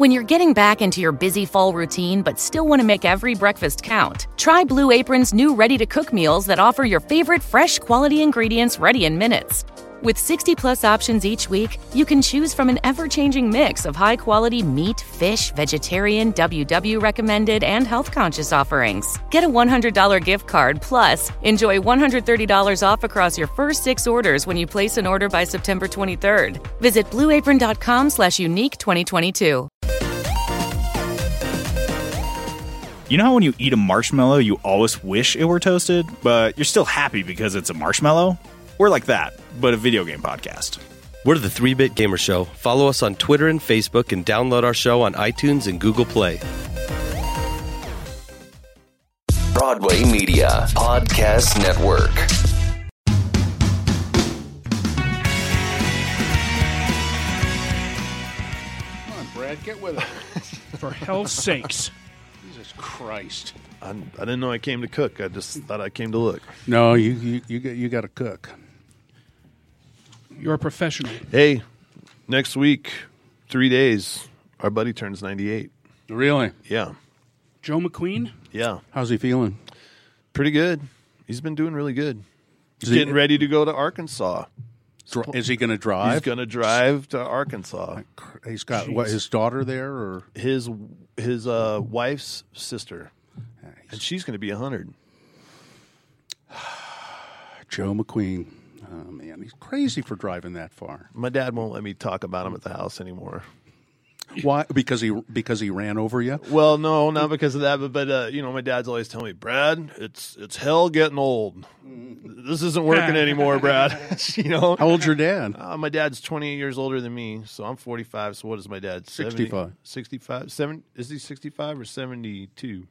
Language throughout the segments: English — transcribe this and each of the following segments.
When you're getting back into your busy fall routine but still want to make every breakfast count, try Blue Apron's new ready to cook meals that offer your favorite fresh quality ingredients ready in minutes. With 60 plus options each week, you can choose from an ever changing mix of high quality meat, fish, vegetarian, WW recommended, and health conscious offerings. Get a $100 gift card plus enjoy $130 off across your first six orders when you place an order by September 23rd. Visit blueapron.com slash unique 2022. You know how when you eat a marshmallow, you always wish it were toasted, but you're still happy because it's a marshmallow? We're like that, but a video game podcast. We're the 3 Bit Gamer Show. Follow us on Twitter and Facebook and download our show on iTunes and Google Play. Broadway Media Podcast Network. Come on, Brad, get with it. For hell's sakes. Jesus Christ. I, I didn't know I came to cook. I just thought I came to look. No, you you you got, you got to cook. You're a professional. Hey, next week, three days, our buddy turns 98. Really? Yeah. Joe McQueen? Yeah. How's he feeling? Pretty good. He's been doing really good. He's Is he- getting ready to go to Arkansas. Dri- Is he going to drive? He's going to drive to Arkansas. He's got what his daughter there, or His his uh, wife's sister, and she's going to be 100. Joe McQueen. Oh man, he's crazy for driving that far. My dad won't let me talk about him at the house anymore. Why? Because he because he ran over you. Well, no, not because of that, but but uh, you know, my dad's always telling me, Brad, it's it's hell getting old. This isn't working anymore, Brad. you know, How old's your dad? Uh, my dad's 28 years older than me, so I'm 45. So what is my dad? 70 65. 65. Seven, is he 65 or 72?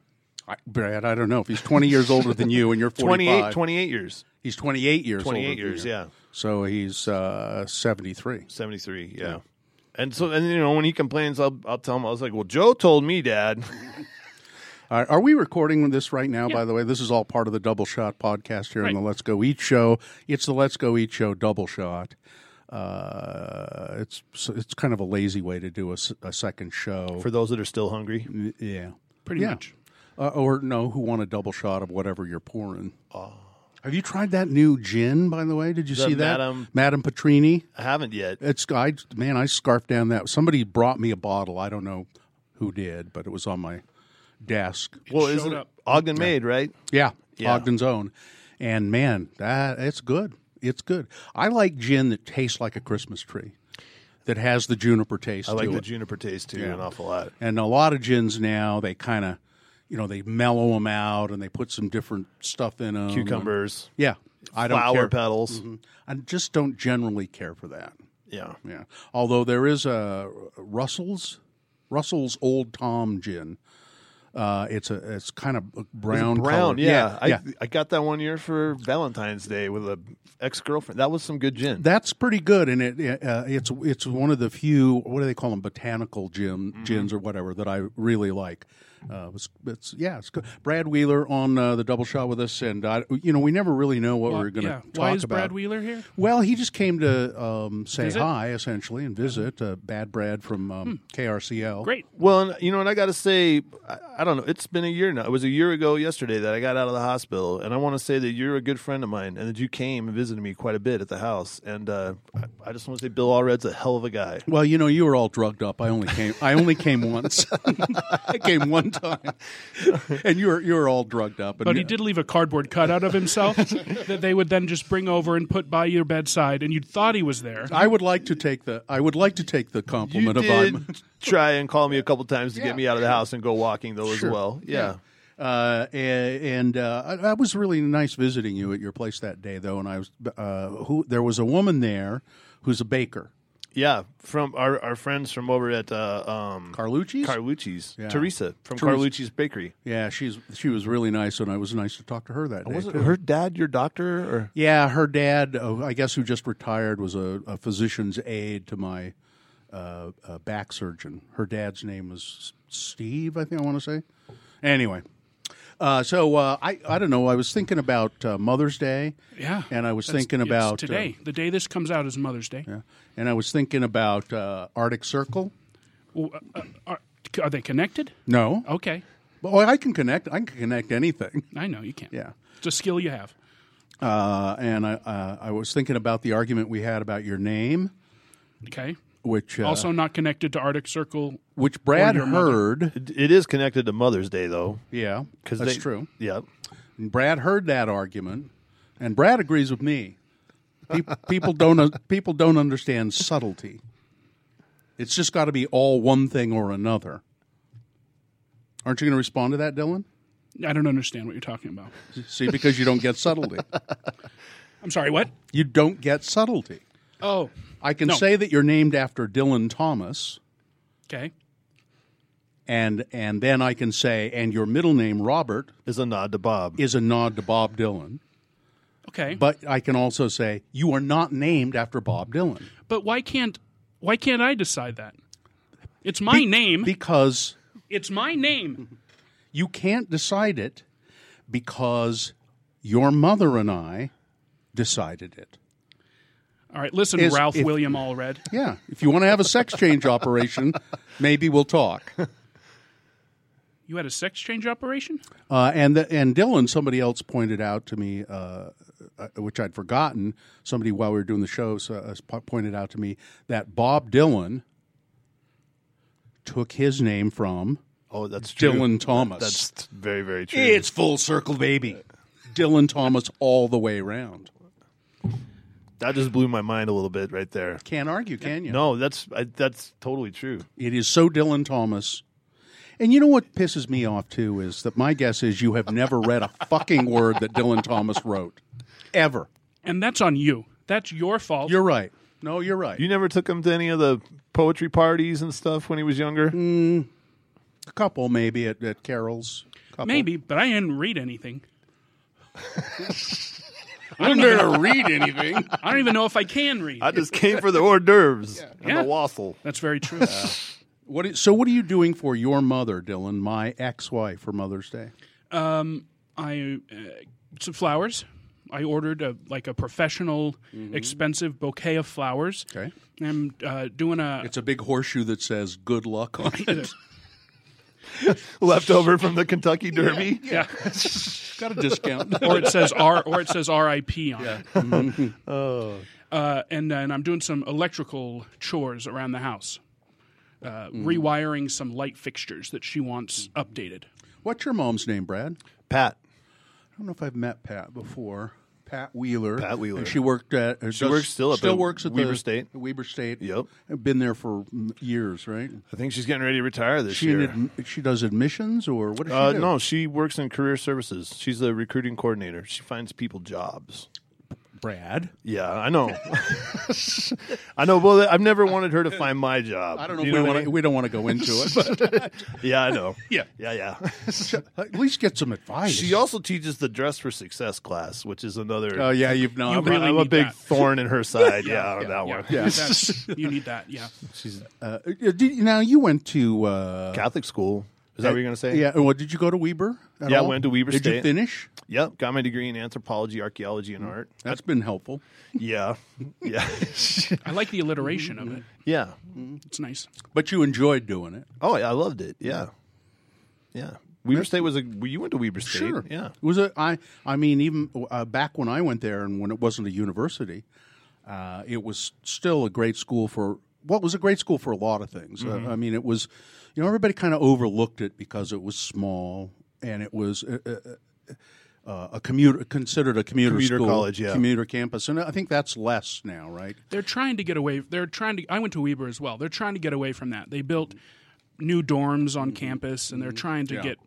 Brad, I don't know if he's twenty years older than you, and you're 28, 45. 28 years. He's twenty eight years. 28 older than years, you. yeah. So he's uh, seventy three. 73, yeah. And so, and you know, when he complains, I'll, I'll tell him, I was like, well, Joe told me, Dad. Are, are we recording this right now? By the way, this is all part of the Double Shot podcast here on the Let's Go Eat show. It's the Let's Go Eat show Double Shot. Uh, it's it's kind of a lazy way to do a second show. For those that are still hungry. yeah, Pretty Yeah. much. uh, or no, who want a double shot of whatever you're pouring. Have you tried that new gin? By the way, did you The see that, Madame- Madame Pattirini? I haven't yet. It's I man, I scarfed down that. Somebody brought me a bottle. I don't know who did, but it was on my desk. Well, showed isn't it up. Ogden made, right? Yeah, Yeah. Ogden's own. And man, that it's good. It's good. I like gin that tastes like a Christmas tree, that has the juniper taste. I like to the it. juniper taste too Yeah. an awful lot. And a lot of gins now, they kind of, you know, they mellow them out and they put some different stuff in them. Cucumbers, Yeah, I don't flower care. petals. Mhm. I just don't generally care for that. Yeah. Yeah. Although there is a Russell's Russell's Old Tom gin. Uh, it's a it's kind of brown. Brown, colored. yeah. I yeah. I got that one year for Valentine's Day with a ex girlfriend. That was some good gin. That's pretty good, and it uh, it's it's one of the few what do they call them botanical gin Mm-hmm. gins or whatever that I really like. Uh, it's, it's yeah, it's good. Brad Wheeler on uh, the double shot with us, and I, you know we never really know what Why- we're going to yeah. talk Why is about. Brad Wheeler here? Well, he just came to um, say Visit? hi essentially and visit. Uh, Bad Brad from um, KRCL. Great. well, and, you know, and I got to say, I, I don't know. It's been a year now. It was a year ago yesterday that I got out of the hospital, and I want to say that you're a good friend of mine, and that you came and visited me quite a bit at the house. And uh, I, I just want to say, Bill Allred's a hell of a guy. Well, you know, you were all drugged up. I only came. I only came once. I came one time, and you were you were all drugged up. And But he did leave a cardboard cutout of himself that they would then just bring over and put by your bedside, and you thought he was there. I would like to take the. I would like to take the You compliment of I'm. try and call me a couple times to Yeah. get me out of the house and go walking though Sure. as well. Yeah. Uh, and and uh, I, I was really nice visiting you at your place that day, though. And I was uh, who there was a woman there who's a baker, Yeah, from our, our friends from over at uh, um, Carlucci's. Carlucci's, Yeah. Teresa from Teresa. Carlucci's Bakery. yeah, she's she was really nice, and I was nice to talk to her that day. Was it too. her dad your doctor or Yeah, her dad, uh, I guess, who just retired, was a, a physician's aide to my uh, uh, back surgeon. Her dad's name was Steve, I think I want to say. Anyway, uh, so uh, I I don't know. I was thinking about uh, Mother's Day. Yeah. and I was That's- thinking it's about uh, today. the day this comes out is Mother's Day. yeah, and I was thinking about uh, Arctic Circle. W- uh, Are, are they connected? No. Okay, Well, I can connect. I can connect anything. I know you can. Yeah. it's a skill you have. Uh, and I, uh, I was thinking about the argument we had about your name, Okay. Which uh, also not connected to Arctic Circle. which Brad your mother. heard. It, it is connected to Mother's Day though, Yeah, because that's true. Yeah, And Brad heard that argument, and Brad agrees with me. Pe- People don't uh, people don't understand subtlety. It's just got to be all one thing or another. Aren't you going to respond to that, Dylan? I don't understand what you're talking about. See, because you don't get subtlety. I'm sorry. What? You don't get subtlety. Oh, I can No. say that you're named after Dylan Thomas, okay. and and then I can say, and your middle name Robert is a nod to Bob. is a nod to Bob Dylan. Okay. But I can also say you are not named after Bob Dylan But why can't why can't I decide that? It's my Be- name. because it's my name. you can't decide it because your mother and I decided it. All right, listen, Is- Ralph if- William Allred. Yeah, if you want to have a sex change operation, maybe we'll talk. You had a sex change operation? Uh, and the, and Dylan, somebody else pointed out to me, uh, uh, which I'd forgotten. Somebody while we were doing the show so, uh, pointed out to me that Bob Dylan took his name from oh, that's true. Dylan Thomas. That's very very true. It's full circle, baby. Dylan Thomas all the way around. That just blew my mind a little bit right there. Can't argue, can you? No, that's I, that's totally true. It is so Dylan Thomas. And you know what pisses me off too is that my guess is you have never read a fucking word that Dylan Thomas wrote. Ever. And that's on you. That's your fault. You're right. No, you're right. You never took him to any of the poetry parties and stuff when he was younger. Mm. a couple maybe at, at Carol's. Couple. Maybe, but I didn't read anything. I don't there to read anything. I don't even know if I can read. I just came for the hors d'oeuvres and Yeah. the wassail. That's very true. What is, so what are you doing for your mother, Dylan, my ex-wife for Mother's Day? Um, I uh, some flowers. I ordered a like a professional, expensive bouquet of flowers. Okay. I'm uh, doing a It's a big horseshoe that says good luck on it. Left over from the Kentucky Derby. yeah, Got a discount. or it says R or it says R.I.P. on it. Uh, and then I'm doing some electrical chores around the house, uh, rewiring some light fixtures that she wants updated. What's your mom's name, Brad? Pat. I don't know if I've met Pat before. Pat Wheeler. Pat Wheeler. And she worked at. uh, She works still up still at works at Weber the, State. Weber State. Yep. Been there for years, right? I think she's getting ready to retire this She year. admi- she does admissions or what does Uh, she do? no, she works in career services. She's a recruiting coordinator. She finds people jobs. Brad. Yeah, I know. I know. Well, I've never wanted her to find my job. I don't know You if we what wanna, we don't want to go into it, but Yeah, I know. Yeah. yeah, yeah. at least get some advice. she also teaches the Dress for Success class, which is another. Oh yeah, you've no. You I'm, really I'm a big that. thorn in her side. yeah, on that yeah, one. Yeah. That's, you need that. Yeah. She's uh, did, now you went to uh, Catholic school. Is that what you're going to say? Yeah. What did you go to Weber? at Yeah, I went to Weber State. Did you finish? Yep. Got my degree in anthropology, archaeology, and art. That's been helpful. Yeah. Yeah. I like the alliteration of it. yeah. It's nice. But you enjoyed doing it. Oh, yeah. I loved it. Yeah. Yeah. Weber State was a. well, You went to Weber State. Sure. Yeah. It? was I mean, even uh, back when I went there, and when it wasn't a university, uh, it was still a great school for. Well, it was a great school for a lot of things. Uh, I mean, it was. You know, everybody kind of overlooked it because it was small and it was. Uh, uh, uh, a commuter considered a commuter, Commuter school, college, yeah. commuter campus, and I think that's less now, right? They're trying to get away. They're trying to. I went to Weber as well. They're trying to get away from that. They built new dorms on campus, and they're trying to Yeah. get.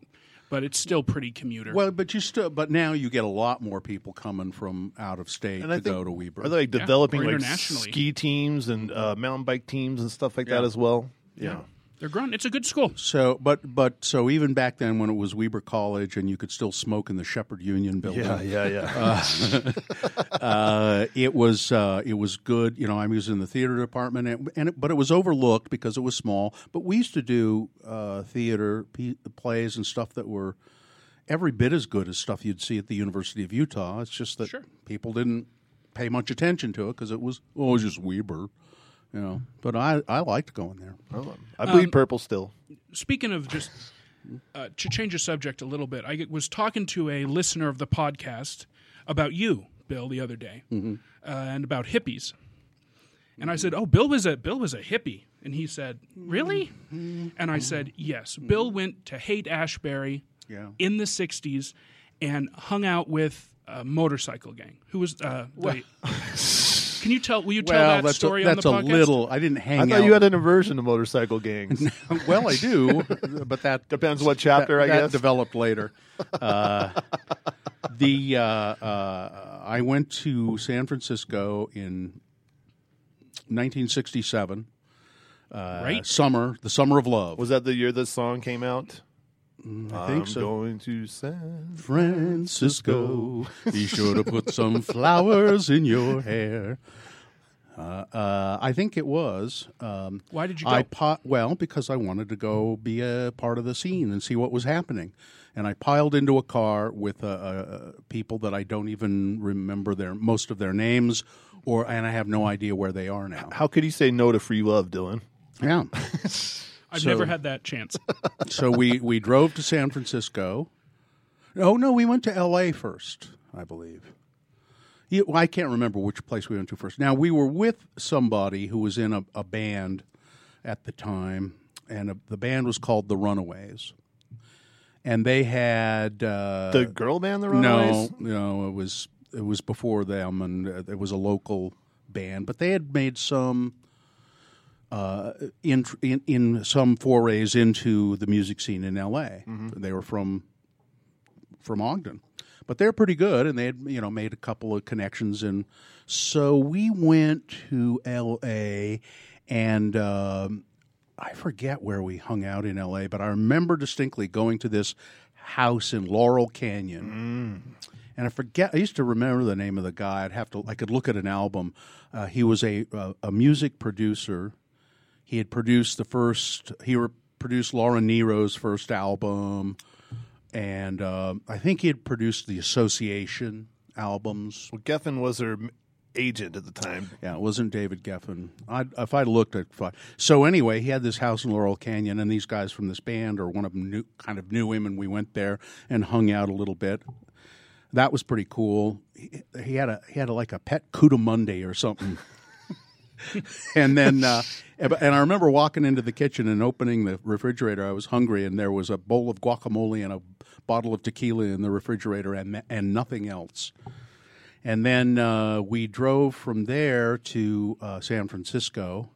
But it's still pretty commuter. Well, but you still, but now you get a lot more people coming from out of state And to I think go to Weber. Are they like developing or like ski teams and uh, mountain bike teams and stuff like that as well? Yeah. They're grown. It's a good school. So, but but so even back then when it was Weber College and you could still smoke in the Shepherd Union building, Yeah. Yeah. Yeah. uh, it was uh, it was good. You know, I was in the theater department, and, and it, but it was overlooked because it was small. But we used to do uh, theater p- plays and stuff that were every bit as good as stuff you'd see at the University of Utah. It's just that Sure. people didn't pay much attention to it because it was oh, it was just Weber. You know, but I I liked going there. I bleed purple still. Speaking of just uh, to change the subject a little bit, I was talking to a listener of the podcast about you, Bill, the other day, uh, and about hippies. And I said, "Oh, Bill was a Bill was a hippie," and he said, "Really?" And I said, "Yes." Bill went to Haight Ashbury Yeah. in the '60s and hung out with a motorcycle gang. Who was? Uh, wait. Can you tell? Will you tell well, that that's story a, on that's the a little. I didn't hang I thought out. you had an aversion to motorcycle gangs. well, I do, but that Depends what chapter, that, I that guess. developed later. Uh, the uh, uh, I went to San Francisco in 1967, uh, Right. summer, the summer of love. Was that the year this song came out? I think I'm so. going to San. Francisco, be sure to put some flowers in your hair. Uh, uh, I think it was. Um, Why did you I go? po- well because I wanted to go be a part of the scene and see what was happening, and I piled into a car with uh, uh, people that I don't even remember their most of their names, or and I have no idea where they are now. How could you say no to free love, Dylan? Yeah. I've So- never had that chance. so we we drove to San Francisco. Oh no, we went to L.A. first, I believe. Yeah, well, I can't remember which place we went to first. Now we were with somebody who was in a, a band at the time, and uh the band was called the Runaways, and they had uh, The girl band, the Runaways. no, no, it was it was before them, and uh, it was a local band, but they had made some uh, in, in in some forays into the music scene in L.A. They were from from Ogden, but they're pretty good, and they had you know made a couple of connections, and so we went to L.A. and. Um, I forget where we hung out in LA, but I remember distinctly going to this house in Laurel Canyon. And I forget. I used to remember the name of the guy. I'd have to. I could look at an album. Uh, he was a, a a music producer. He had produced the first. He re- produced Laura Nyro's first album, and uh, I think he had produced the Association albums. Well, Geffen was her agent at the time. Yeah, it wasn't David Geffen. I'd, if I looked at so anyway, he had this house in Laurel Canyon, and these guys from this band or one of them knew, kind of knew him, and we went there and hung out a little bit. That was pretty cool. He, he had a he had a, like a pet coatimundi or something. and then, uh, and I remember walking into the kitchen and opening the refrigerator. I was hungry, and there was a bowl of guacamole and a bottle of tequila in the refrigerator, and and nothing else. And then uh, we drove from there to uh, San Francisco,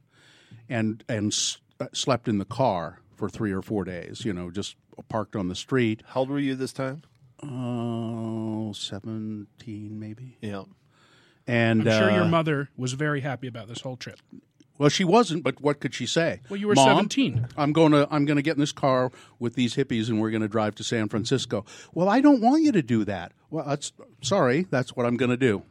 and and s- uh, slept in the car for three or four days. You know, just parked on the street. How old were you this time? Oh, 17 maybe. Yeah. And I'm sure your uh, mother was very happy about this whole trip. Well, she wasn't, but what could she say? Well, you were Mom, 17. I'm going to I'm going to get in this car with these hippies and we're going to drive to San Francisco. Well, I don't want you to do that. Well, that's sorry, that's what I'm going to do.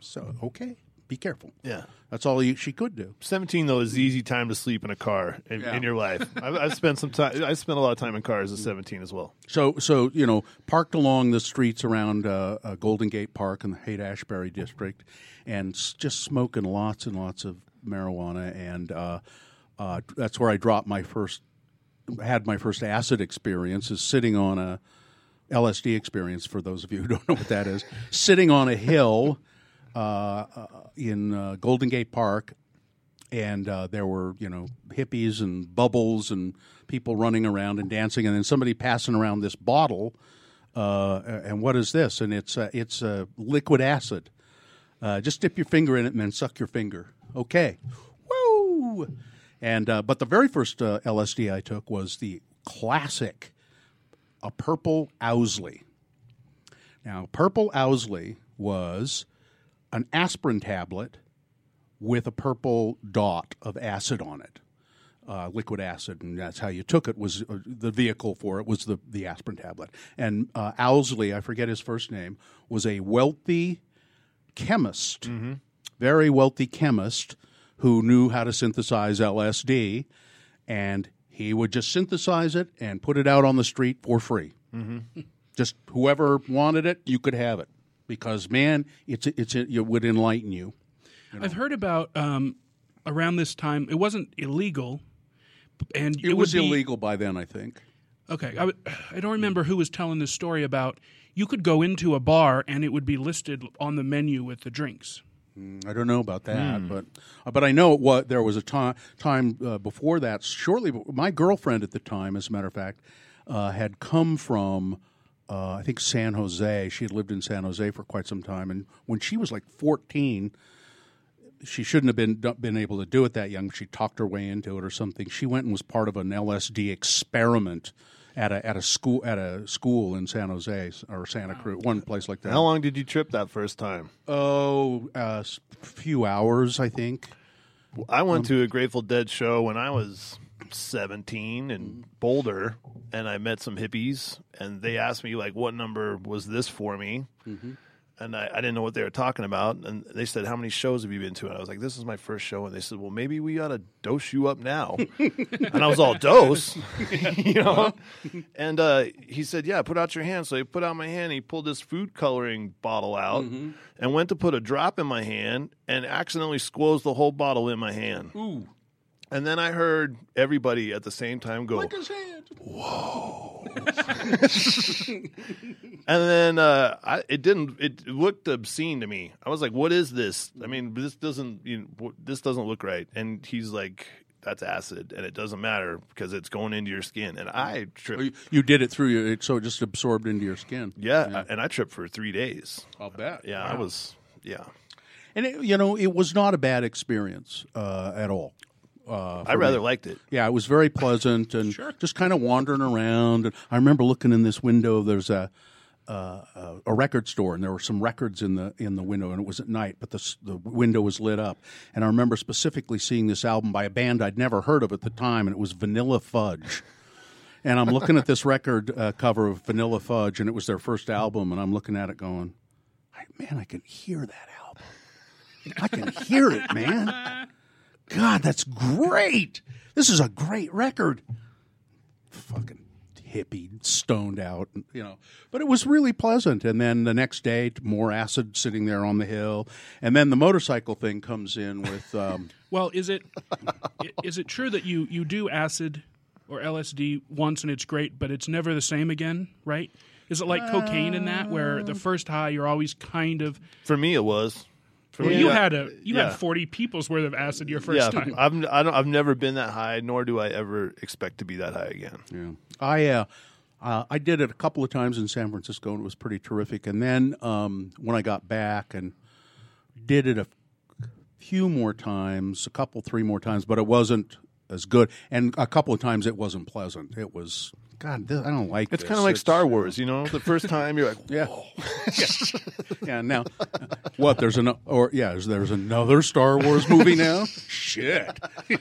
So, okay, be careful. Yeah. That's all you, she could do. 17 though is the easy time to sleep in a car in, Yeah. in your life. I've, I've spent some time. I spent a lot of time in cars at 17 as well. So, so you know, parked along the streets around uh, uh, Golden Gate Park in the Haight Ashbury district, and s- just smoking lots and lots of marijuana, and uh, uh, that's where I dropped my first, had my first acid experience. Is sitting on a LSD experience for those of you who don't know what that is. sitting on a hill in uh, Golden Gate Park, and uh, there were you know hippies and bubbles and people running around and dancing, and then somebody passing around this bottle. Uh, and what is this? And it's uh, it's uh, liquid acid. Uh, just dip your finger in it and then suck your finger. Okay, woo! And uh, but the very first uh, LSD I took was the classic, a purple Owsley. Now, purple Owsley was an aspirin tablet with a purple dot of acid on it, uh, liquid acid, and that's how you took it. Was uh, the vehicle for it was the the aspirin tablet. And uh, Owsley, I forget his first name, was a wealthy chemist, very wealthy chemist who knew how to synthesize LSD, and he would just synthesize it and put it out on the street for free. Just whoever wanted it, you could have it because man, it's it's it would enlighten you. I've heard about um, around this time. It wasn't illegal, and It, would was be- illegal by then, I think. Okay, I, w- I don't remember who was telling this story about. You could go into a bar and it would be listed on the menu with the drinks. I don't know about that, but uh, but I know what there was a time time uh, before that. Shortly, my girlfriend at the time, as a matter of fact, uh, had come from uh, I think San Jose. She had lived in San Jose for quite some time, and when she was like fourteen, she shouldn't have been been able to do it that young. She talked her way into it or something. She went and was part of an LSD experiment. At a, at a school at a school in San Jose or Santa Cruz, one place like that. How long did you trip that first time? Oh, a few hours, I think. I Um, went to a Grateful Dead show when I was 17 in Mm-hmm. Boulder, and I met some hippies, and they asked me like, "What number was this for me?" Mm-hmm. And I, I didn't know what they were talking about, and they said, "How many shows have you been to?" And I was like, "This is my first show." And they said, "Well, maybe we ought to dose you up now." and I was all dose, you know. And uh, he said, "Yeah, put out your hand." So he put out my hand. He pulled this food coloring bottle out Mm-hmm. and went to put a drop in my hand, and accidentally squoze the whole bottle in my hand. Ooh. And then I heard everybody at the same time go, his hand. and then uh, I, it didn't. It looked obscene to me. I was like, "What is this? I mean, this doesn't. You know, this doesn't look right." And he's like, "That's acid, and it doesn't matter because it's going into your skin." And I tripped. You, you did it through your, so it just absorbed into your skin. yeah, and I tripped for three days. I'll bet. Yeah, I was. Yeah, And it, you know, it was not a bad experience uh, at all. Uh, I rather me. liked it. Yeah, it was very pleasant and just kind of wandering around. And I remember looking in this window. There's a uh, a- a record store, and there were some records in the in the window, and it was at night, but the the window was lit up. And I remember specifically seeing this album by a band I'd never heard of at the time, and it was Vanilla Fudge. And I'm looking at this record uh, cover of Vanilla Fudge, and it was their first album, and I'm looking at it going, man, I can hear that album. I can hear it, man. God, that's great. This is a great record. Fucking hippie, stoned out, you know. But it was really pleasant. And then the next day, more acid sitting there on the hill. And then the motorcycle thing comes in with. Um, Well, is it is it true that you you do acid or LSD once and it's great, but it's never the same again, right? Is it like cocaine in that, where the first high you're always kind of For me, it was. For well, me, you had a you yeah. had forty people's worth of acid your first yeah, time. I've I don't, I've never been that high, nor do I ever expect to be that high again. Yeah, I uh, uh, I did it a couple of times in San Francisco, and it was pretty terrific. And then um, when I got back and did it a few more times, a couple, three more times, but it wasn't as good. And a couple of times it wasn't pleasant. It was God. This, I don't like. It. It's kind of like Star Wars, you know. The first time you're like, Yeah. yeah. Now, what? There's an or yeah. There's, there's another Star Wars movie now. Shit.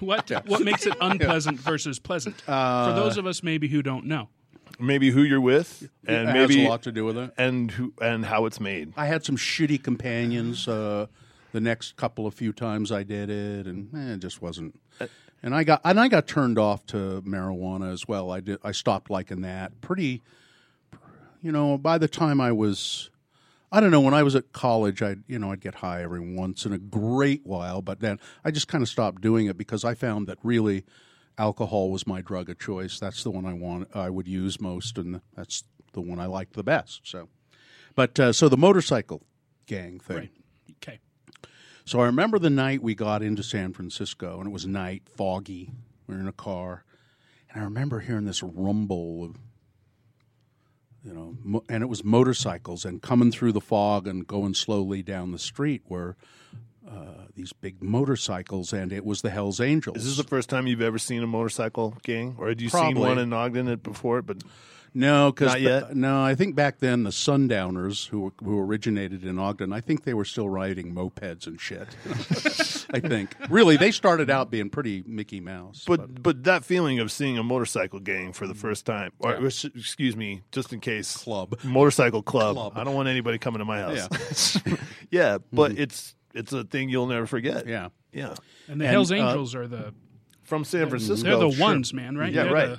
what what makes it unpleasant versus pleasant Uh, for those of us maybe who don't know? maybe who you're with, and it maybe a lot to do with it. and who and how it's made. I had some shitty companions uh, the next couple of few times I did it, and eh, it just wasn't. And I got and I got turned off to marijuana as well. I did. I stopped liking that pretty. You know, by the time I was, I don't know, when I was at college, I you know I'd get high every once in a great while, but then I just kind of stopped doing it because I found that really alcohol was my drug of choice. That's the one I want I would use most, and that's the one I liked the best. So, but uh, so the motorcycle gang thing. Right. So I remember the night we got into San Francisco, and it was night, foggy. We were in a car, and I remember hearing this rumble of, you know, mo- and it was motorcycles and coming through the fog and going slowly down the street were uh, these big motorcycles, and it was the Hell's Angels. Is this the first time you've ever seen a motorcycle gang, or had you seen one in Ogden before? But No, because Not no, I think back then the Sundowners, who who originated in Ogden, I think they were still riding mopeds and shit. I think really they started out being pretty Mickey Mouse. but but that feeling of seeing a motorcycle gang for the first time, or excuse me, just in case, Club. motorcycle club. Club. I don't want anybody coming to my house. Yeah, yeah but it's it's a thing you'll never forget. yeah, yeah. And the And, Hell's uh, Angels are the From San Francisco, they're the sure. ones, man, right? Yeah, They're right. the-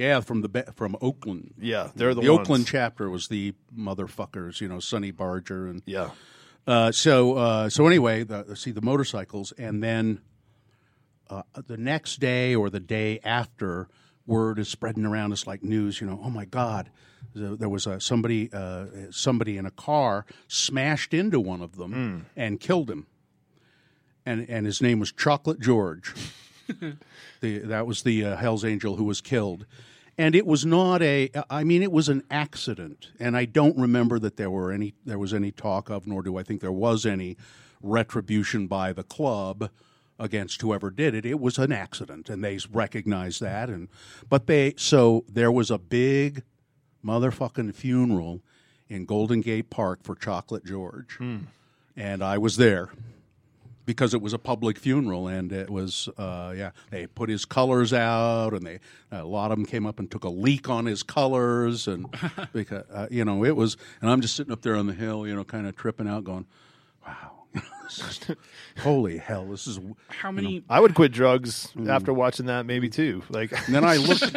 yeah, from the from Oakland. Yeah, they're the, The. Oakland chapter was the motherfuckers, you know, Sonny Barger and Yeah, Uh, so uh, so anyway, the, see the motorcycles, and then uh, the next day or the day after, word is spreading around. It's like news. You know, oh my God, there was a, somebody uh, somebody in a car smashed into one of them and killed him, and and his name was Chocolate George. the, that was the uh, Hell's Angel who was killed. And it was not a. I mean, it was an accident, and I don't remember that there were any. There was any talk of, nor do I think there was any retribution by the club against whoever did it. It was an accident, and they recognized that. And but they so there was a big motherfucking funeral in Golden Gate Park for Chocolate George, hmm. and I was there because it was a public funeral and it was uh, yeah they put his colors out and they a lot of them came up and took a leak on his colors and because uh, you know it was and I'm just sitting up there on the hill you know kind of tripping out going wow holy hell this is How many? I would quit drugs Mm. after watching that, maybe too. Like, And then I looked.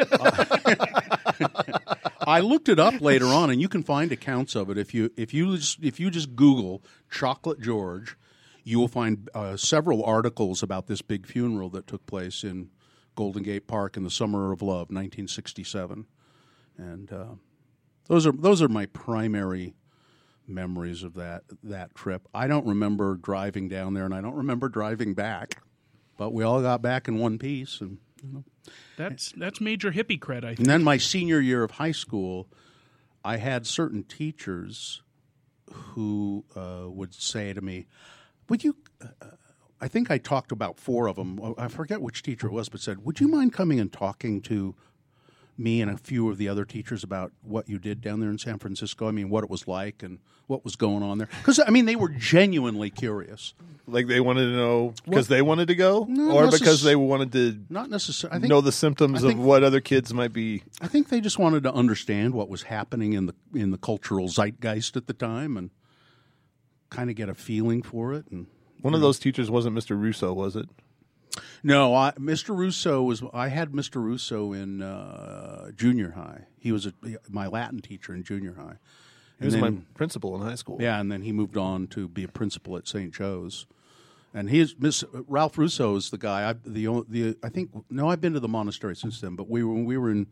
I looked it up later on, and you can find accounts of it if you if you just, if you just Google Chocolate George, you will find uh, several articles about this big funeral that took place in Golden Gate Park in the summer of love, 1967, and uh, those are those are my primary memories of that that trip. I don't remember driving down there, and I don't remember driving back, but we all got back in one piece, and That's that's major hippie cred. I think. and then my senior year of high school, I had certain teachers who uh, would say to me, "Would you?" Uh, I think I talked about four of them. I forget which teacher it was, but said, "Would you mind coming and talking to me and a few of the other teachers about what you did down there in San Francisco? I mean, what it was like and what was going on there." Because I mean, they were genuinely curious. like they wanted to know because they wanted to go, No, or necess- because they wanted to Not necessarily. Know the symptoms think- of what other kids might be. I think they just wanted to understand what was happening in the in the cultural zeitgeist at the time and kind of get a feeling for it. And One of those teachers wasn't Mr. Russo, was it? no, I, Mr. Russo was. I had Mr. Russo in uh, junior high. He was a, my Latin teacher in junior high. He was And my principal in high school. Yeah, and then he moved on to be a principal at St. Joe's. And he's Miss Ralph Russo is the guy. I the the I think no, I've been to the monastery since then. But we were when we were in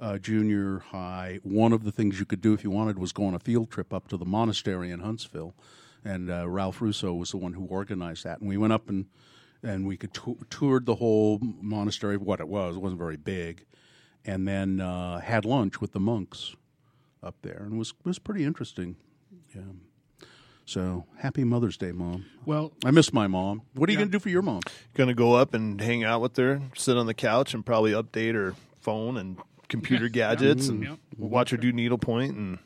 uh, junior high. One of the things you could do if you wanted was go on a field trip up to the monastery in Huntsville, and uh, Ralph Russo was the one who organized that. And we went up and and we could tou- toured the whole monastery. What it was, it wasn't very big, and then uh, had lunch with the monks up there, and it was was pretty interesting. Yeah. So happy Mother's Day, Mom. Well, I miss my mom. What are you going to do for your mom? Gonna go up and hang out with her, sit on the couch, and probably update her phone and computer gadgets, and Yep. watch her do needlepoint, and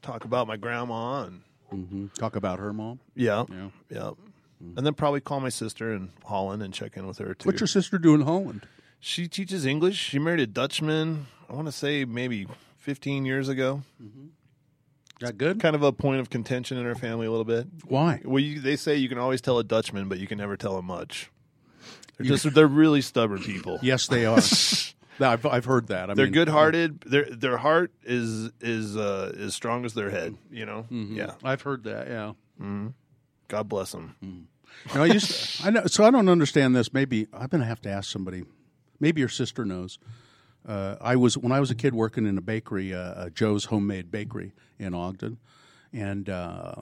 talk about my grandma, and Mm-hmm. Talk about her mom. yeah, Yeah. yeah, mm-hmm. and then probably call my sister in Holland and check in with her too. What's your sister do in Holland? She teaches English. She married a Dutchman. I want to say maybe 15 years ago. Mm-hmm. That good? Kind of a point of contention in her family a little bit. Why? Well, you, they say you can always tell a Dutchman, but you can never tell them much. They're just they're really stubborn people. Yes, they are. I've, I've heard that. I They're mean, good-hearted. Their their heart is is uh, as strong as their head. You know. Yeah. I've heard that. Yeah. God bless them. You know, I used to- I know. So I don't understand this. Maybe I'm going to have to ask somebody. Maybe your sister knows. Uh, I was when I was a kid working in a bakery, uh, Joe's Homemade Bakery in Ogden, and uh,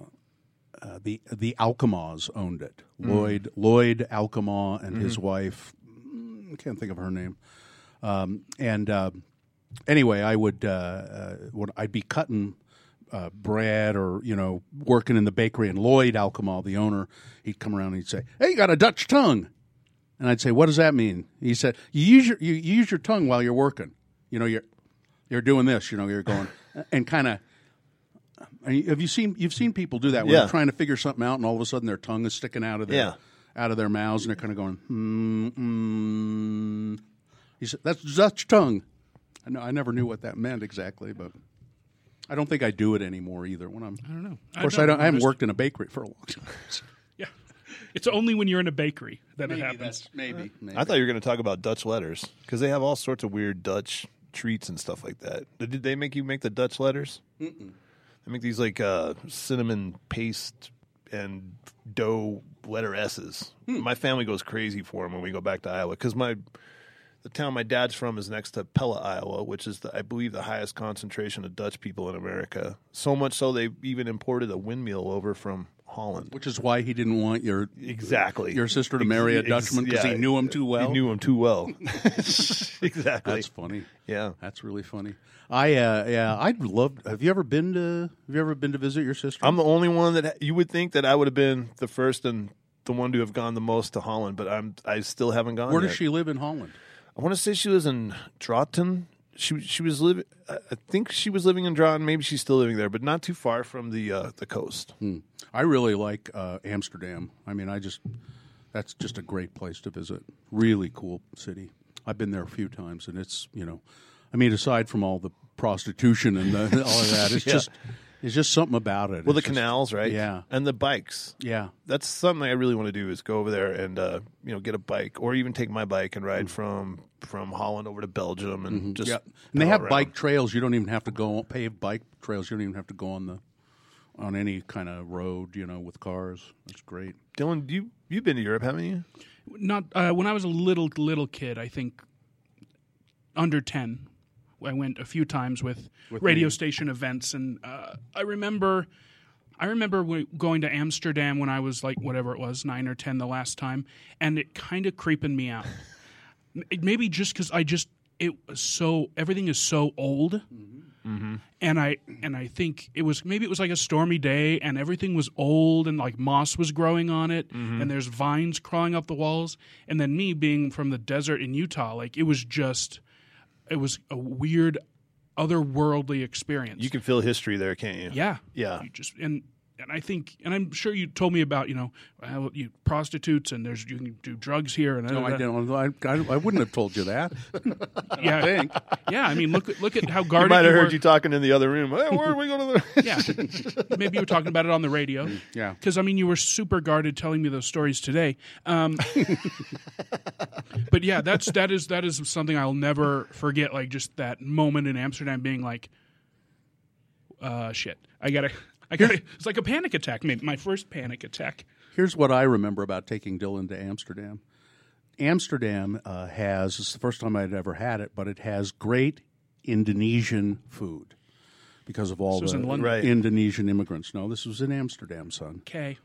uh, the the Alcamas owned it. Lloyd Lloyd Alcama and his wife. mm, I can't think of her name. Um, and uh, anyway, I would uh, uh, when I'd be cutting uh, bread or you know working in the bakery, and Lloyd Alcamal, the owner, he'd come around and he'd say, "Hey, you got a Dutch tongue," and I'd say, "What does that mean?" He said, "You use your you, use your tongue while you're working. You know, you're you're doing this. You know, you're going and kind of." Have you seen you've seen people do that when Yeah. they're trying to figure something out and all of a sudden their tongue is sticking out of their Yeah. out of their mouths and they're kind of going hmm, hmm. He said that's Dutch tongue. I know I never knew what that meant exactly, but I don't think I do it anymore either. When I'm, I don't know. of course, I, don't. I haven't worked in a bakery for a long time. Yeah, it's only when you're in a bakery that it happens. maybe. maybe. I thought you were going to talk about Dutch letters because they have all sorts of weird Dutch treats and stuff like that. Did they make you make the Dutch letters? Mm-mm. They make these like uh, cinnamon paste and dough letter S's. My family goes crazy for them when we go back to Iowa because my the town my dad's from is next to Pella, Iowa, which is the, I believe the highest concentration of Dutch people in America. So much so they even imported a windmill over from Holland. Which is why he didn't want your Exactly. your sister to marry a Dutchman because yeah. he knew him too well. He knew him too well. exactly. That's funny. yeah. That's really funny. I uh, yeah, I'd love. Have you ever been to? Have you ever been to visit your sister? I'm the only one that you would think that I would have been the first and the one to have gone the most to Holland, but I'm I still haven't gone. Where yet. does she live in Holland? I want to say she was in Drotton. She she was living. I think she was living in Drotton. Maybe she's still living there, but not too far from the uh, the coast. I really like uh, Amsterdam. I mean, I just that's just a great place to visit. Really cool city. I've been there a few times, and it's you know, I mean, aside from all the prostitution and the, all of that, it's Yeah. just it's just something about it. Well, the just- canals, right? Yeah. and the bikes. yeah. That's something I really want to do is go over there and uh, you know get a bike or even take my bike and ride from from Holland over to Belgium and just Mm-hmm. Yeah, and they have around. bike trails. You don't even have to go on paved bike trails. You don't even have to go on the on any kind of road. You know, with cars. That's great. Dylan, you you've been to Europe, haven't you? Not uh, when I was a little little kid. I think under ten. I went a few times with, radio station events, and uh, I remember. I remember going to Amsterdam when I was like whatever it was, nine or ten the last time, and it kind of creeping me out. Maybe just because I just it was so everything is so old, and I and I think it was maybe it was like a stormy day and everything was old and like moss was growing on it and there's vines crawling up the walls and then me being from the desert in Utah like it was just it was a weird otherworldly experience. You can feel history there, can't you? yeah. Yeah. You just and and I think and I'm sure you told me about, you know, how you prostitutes and there's you can do drugs here and No, I don't. I, I, I wouldn't have told you that. Yeah. Yeah, I mean look at look at how I guarded might have you heard were. you talking in the other room. Hey, where are we going to the? Yeah, maybe you were talking about it on the radio. Yeah. because I mean, you were super guarded telling me those stories today. Um, but yeah, that's that is that is something I'll never forget. Like just that moment in Amsterdam, being like, uh, "Shit, I gotta, I gotta." It's like a panic attack. Maybe my first panic attack. Here's what I remember about taking Dylan to Amsterdam. Amsterdam uh, has, it's the first time I'd ever had it, but it has great Indonesian food because of all This was the in London. Right. Indonesian immigrants. No, this was in Amsterdam, son. Okay,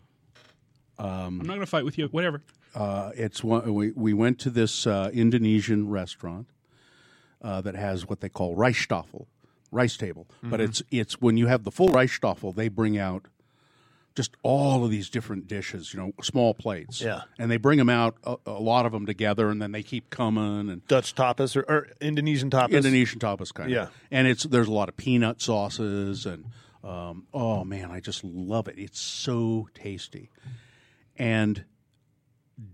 I'm not gonna fight with you. Whatever. Uh, it's one, we, we went to this uh, Indonesian restaurant uh, that has what they call Rijsttafel, rice table. But it's it's when you have the full Rijsttafel, they bring out just all of these different dishes, you know, small plates. Yeah. and they bring them out a, a lot of them together, and then they keep coming and. Dutch tapas or, or Indonesian tapas? Indonesian tapas kind Yeah. of, Yeah. and it's there's a lot of peanut sauces and um, oh man, I just love it. It's so tasty, and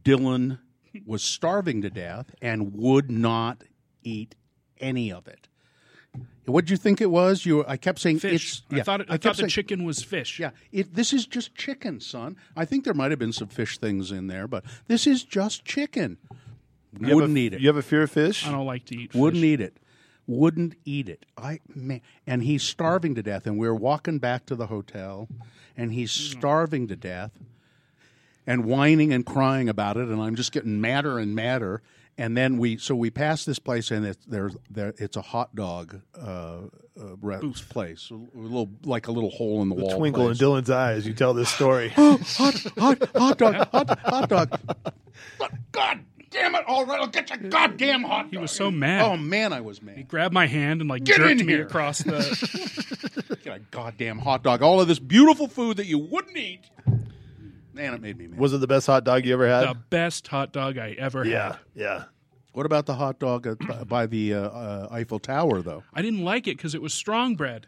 Dylan was starving to death and would not eat any of it. What'd you think it was? You, I kept saying Fish. It's, yeah, I thought it, I, kept thought the saying- chicken was fish. Yeah, it, this is just chicken, son. I think there might have been some fish things in there, but this is just chicken. You Wouldn't a, eat it. You have a fear of fish? I don't like to eat. Wouldn't fish. eat it. Wouldn't eat it. I man, and he's starving to death. And we're walking back to the hotel, and he's mm-hmm. starving to death, and whining and crying about it. And I'm just getting madder and madder. And then we so we pass this place, and it's there's there it's a hot dog uh, uh, re- place, a little like a little hole in the, wall. Twinkle in. Dylan's eye as you tell this story. oh, hot, hot, hot dog, hot, hot dog. God damn it! All right, I'll get your goddamn hot. He was so mad. Oh man, I was mad. He grabbed my hand and like Get jerked in me here. across the. Get a goddamn hot dog. All of this beautiful food that you wouldn't eat. Man, it made me mad. Was it the best hot dog you ever had? the best hot dog I ever yeah, had. yeah. Yeah. What about the hot dog at, by the uh, uh, Eiffel Tower, though? I didn't like it because it was strong bread.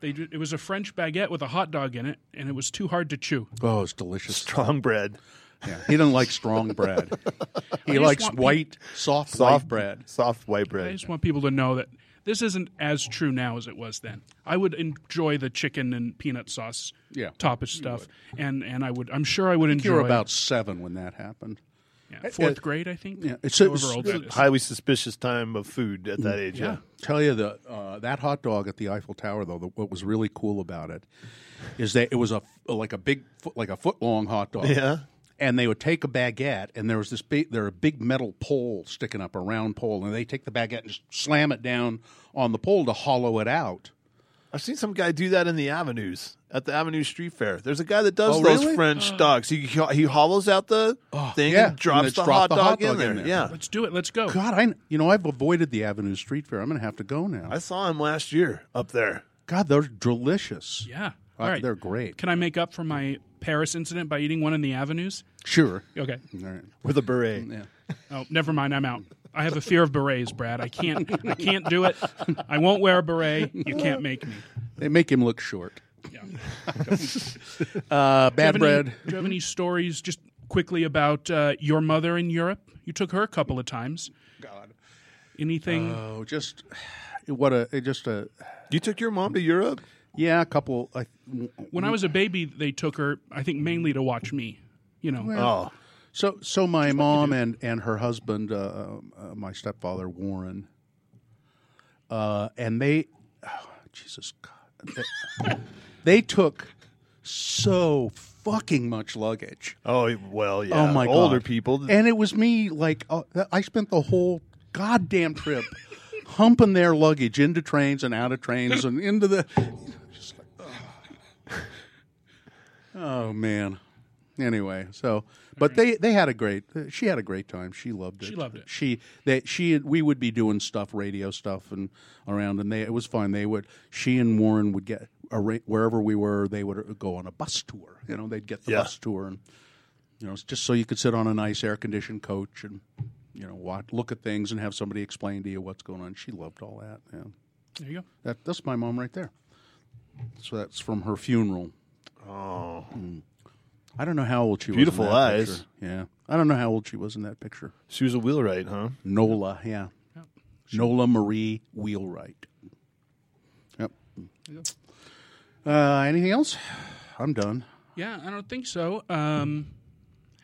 They it was a French baguette with a hot dog in it, and it was too hard to chew. Oh, it's delicious. Strong bread. Yeah. He doesn't like strong bread. He likes want white, soft, Soft white bread. Soft white bread. I just want people to know that this isn't as true now as it was then. I would enjoy the chicken and peanut sauce, Yeah, tapas stuff, and and I would. I'm sure I would enjoy. You were about seven when that happened. Yeah, fourth grade, I think. Yeah, it's- however it's- old that is. Highly suspicious time of food at that age. Yeah. Tell you the uh, that hot dog at the Eiffel Tower though. The, what was really cool about it is that it was a like a big foot, like a foot long hot dog. Yeah. And they would take a baguette, and there was this big, there a big metal pole sticking up, a round pole, and they take the baguette and just slam it down on the pole to hollow it out. I've seen some guy do that in the avenues at the Avenue Street Fair. There's a guy that does Oh, those really? French dogs. He he hollows out the thing yeah, and and drops it's the, dropped hot, the dog hot in, dog there. in there. Yeah, Let's do it. Let's go. God, I you know I've avoided the Avenue Street Fair. I'm going to have to go now. I saw him last year up there. God, they're delicious. Yeah. Uh, All right. they're great. Can I make up for my Paris incident by eating one in the avenues? Sure. Okay. All right. with a beret. Oh, never mind. I'm out. I have a fear of berets, Brad. I can't. I can't do it. I won't wear a beret. You can't make me. They make him look short. Yeah. Uh, Do you have bad any- bread. do you have any stories just quickly about uh, your mother in Europe? You took her a couple of times. God. Anything? Oh, just what a it just a You took your mom to Europe? Yeah, a couple. I, when I was a baby, they took her. I think mainly to watch me. You know. Oh, so so my mom and and her husband, uh, uh, my stepfather Warren, uh, and they, oh, Jesus God, they, they took so fucking much luggage. oh, well, yeah. Oh my older God. people. And it was me like uh, I spent the whole goddamn trip humping their luggage into trains and out of trains and into the. Just like, oh. man. Anyway, so but they they had a great. She had a great time. She loved it. She loved it. She they she we would be doing stuff, radio stuff, and around, and they it was fun. They would she and Warren would get arra- wherever we were. They would go on a bus tour. You know, they'd get the Yeah. bus tour and you know, it's just so you could sit on a nice air conditioned coach and you know watch, look at things and have somebody explain to you what's going on. She loved all that. Yeah, There you go. that that's my mom right there. So that's from her funeral. Oh, I don't know how old she Beautiful was. Beautiful eyes. picture. Yeah, I don't know how old she was in that picture. she was a wheelwright, huh? Nola, yeah, Nola Marie Wheelwright. Yep. Uh, anything else? I'm done. Yeah, I don't think so. Um,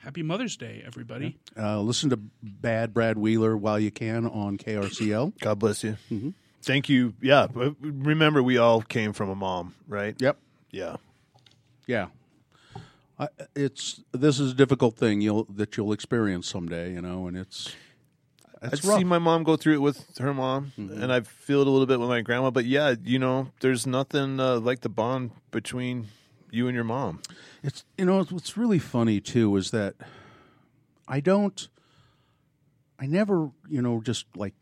happy Mother's Day, everybody. Uh, listen to Bad Brad Wheeler while you can on KRCL. God bless you. Thank you. Yeah. Remember, we all came from a mom, right? Yep. Yeah. Yeah. I, it's this is a difficult thing you'll that you'll experience someday, you know, and it's I've it's rough. seen my mom go through it with her mom, and I feel it a little bit with my grandma. But yeah, you know, there's nothing uh, like the bond between you and your mom. It's you know what's really funny too is that I don't, I never you know just like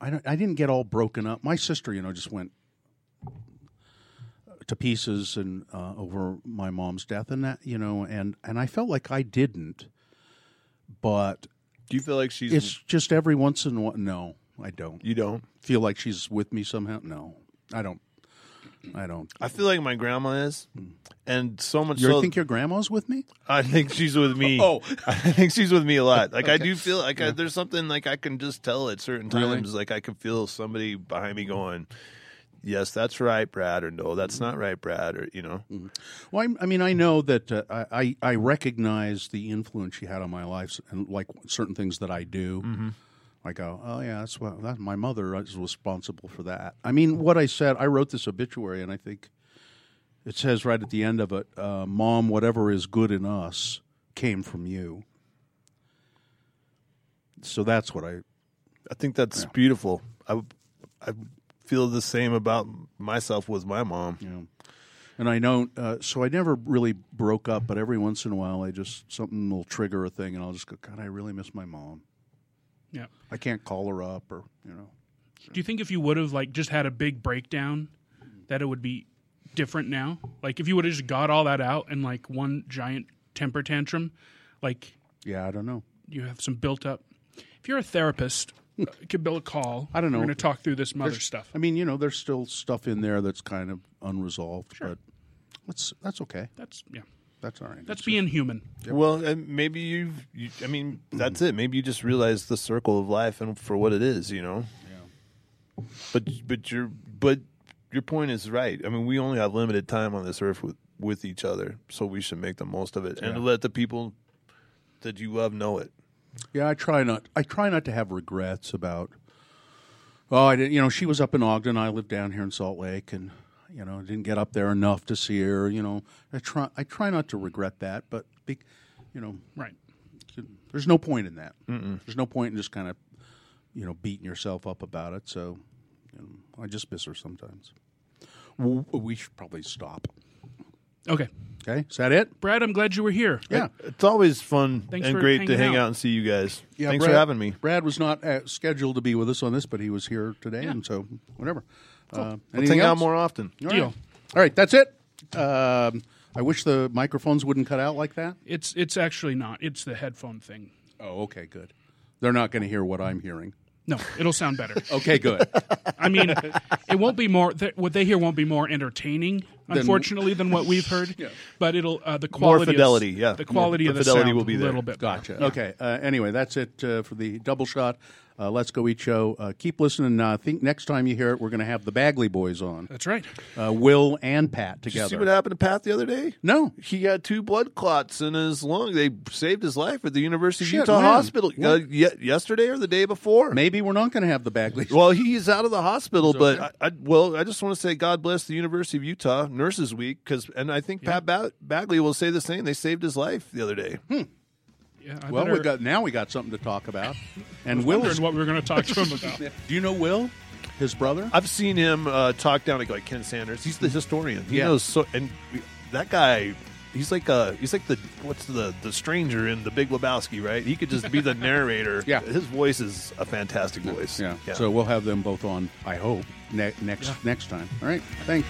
I don't I didn't get all broken up. My sister you know just went to pieces and uh, over my mom's death and that you know and and I felt like I didn't, but Do you feel like she's? it's just every once in a while. No, I don't you don't. feel like she's with me somehow. No, I don't. I don't. I feel like my grandma is, and so much You so. think your grandma's with me? I think she's with me. Oh. I think she's with me a lot. Like I do feel like I, there's something like I can just tell at certain Really? times. Like I can feel somebody behind me going, "Yes, that's right, Brad," or "No, that's not right, Brad," or you know. Well, I, I mean, I know that uh, I, I recognize the influence she had on my life, and like certain things that I do. I go, oh yeah, that's what that my mother is responsible for that. I mean, what I said, I wrote this obituary, and I think it says right at the end of it, uh, "Mom, whatever is good in us came from you." So that's what I. I think that's beautiful. I I feel the same about myself with my mom. You know, and I know, uh, so I never really broke up, but every once in a while, I just something will trigger a thing, and I'll just go, God, I really miss my mom. Yeah. I can't call her up, or you know, Do you think if you would have like just had a big breakdown, that it would be different now? Like if you would have just got all that out in like one giant temper tantrum, like yeah, I don't know. you have some built up. If you're a therapist, give Bill a call. I don't know. We're going to talk through this mother There's- stuff. I mean, you know, there's still stuff in there that's kind of unresolved, but that's that's okay. That's yeah. That's all right. That's being human. Well, and maybe you've. You, I mean, that's it. Maybe you just realize the circle of life and for what it is. You know. Yeah. But but your but your point is right. I mean, we only have limited time on this earth with with each other, so we should make the most of it and let the people that you love know it. Yeah, I try not. I try not to have regrets about. Oh, I didn't. You know, she was up in Ogden. I lived down here in Salt Lake, and you know, didn't get up there enough to see her. You know, I try. I try not to regret that, but be, you know, Right. there's no point in that. There's no point in just kind of, you know, beating yourself up about it. So, you know, I just miss her sometimes. We should probably stop. Okay. Okay, is that it? Brad, I'm glad you were here. Yeah. It's always fun Thanks and for great to hanging hang out. out and see you guys. Yeah, Thanks Brad- for having me. Brad was not uh, scheduled to be with us on this, but he was here today, and so whatever. Uh, Let's anything hang out else? more often. All Deal. right. All right, that's it. Um, I wish the microphones wouldn't cut out like that. It's it's actually not. It's the headphone thing. Oh, okay, good. They're not going to hear what I'm hearing. No, it'll sound better. Okay, good. I mean, it won't be more. Th- what they hear won't be more entertaining, unfortunately, than what we've heard. But it'll uh, the quality, of- fidelity, yeah. the quality The of the fidelity sound will be a little bit. Gotcha. better. Okay. Uh, anyway, that's it uh, for the double shot. Uh, Let's go eat show. Uh, keep listening. Uh, I think next time you hear it, we're going to have the Bagley boys on. That's right. Uh, Will and Pat Did you together. see what happened to Pat the other day? no. He had two blood clots in his lung. They saved his life at the University Shit, of Utah man. Hospital uh, What? ye- yesterday or the day before. Maybe we're not going to have the Bagley. Well, he's out of the hospital, but I, I, well, I just want to say God bless the University of Utah Nurses Week because, and I think Pat ba- Bagley will say the same. They saved his life the other day. Yeah, I well, better, we got now we got something to talk about. And wondered Will's. what we were going to talk to him about. Do you know Will? His brother? I've seen him uh, talk down like, like Ken Sanders. He's the historian. He Yeah. knows so, and we, that guy. He's like uh he's like the what's the the stranger in the Big Lebowski, right? He could just be the narrator. Yeah. his voice is a fantastic voice. Yeah. So we'll have them both on. I hope ne- next next time. All right. Thanks.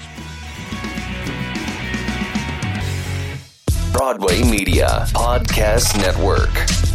Broadway Media Podcast Network.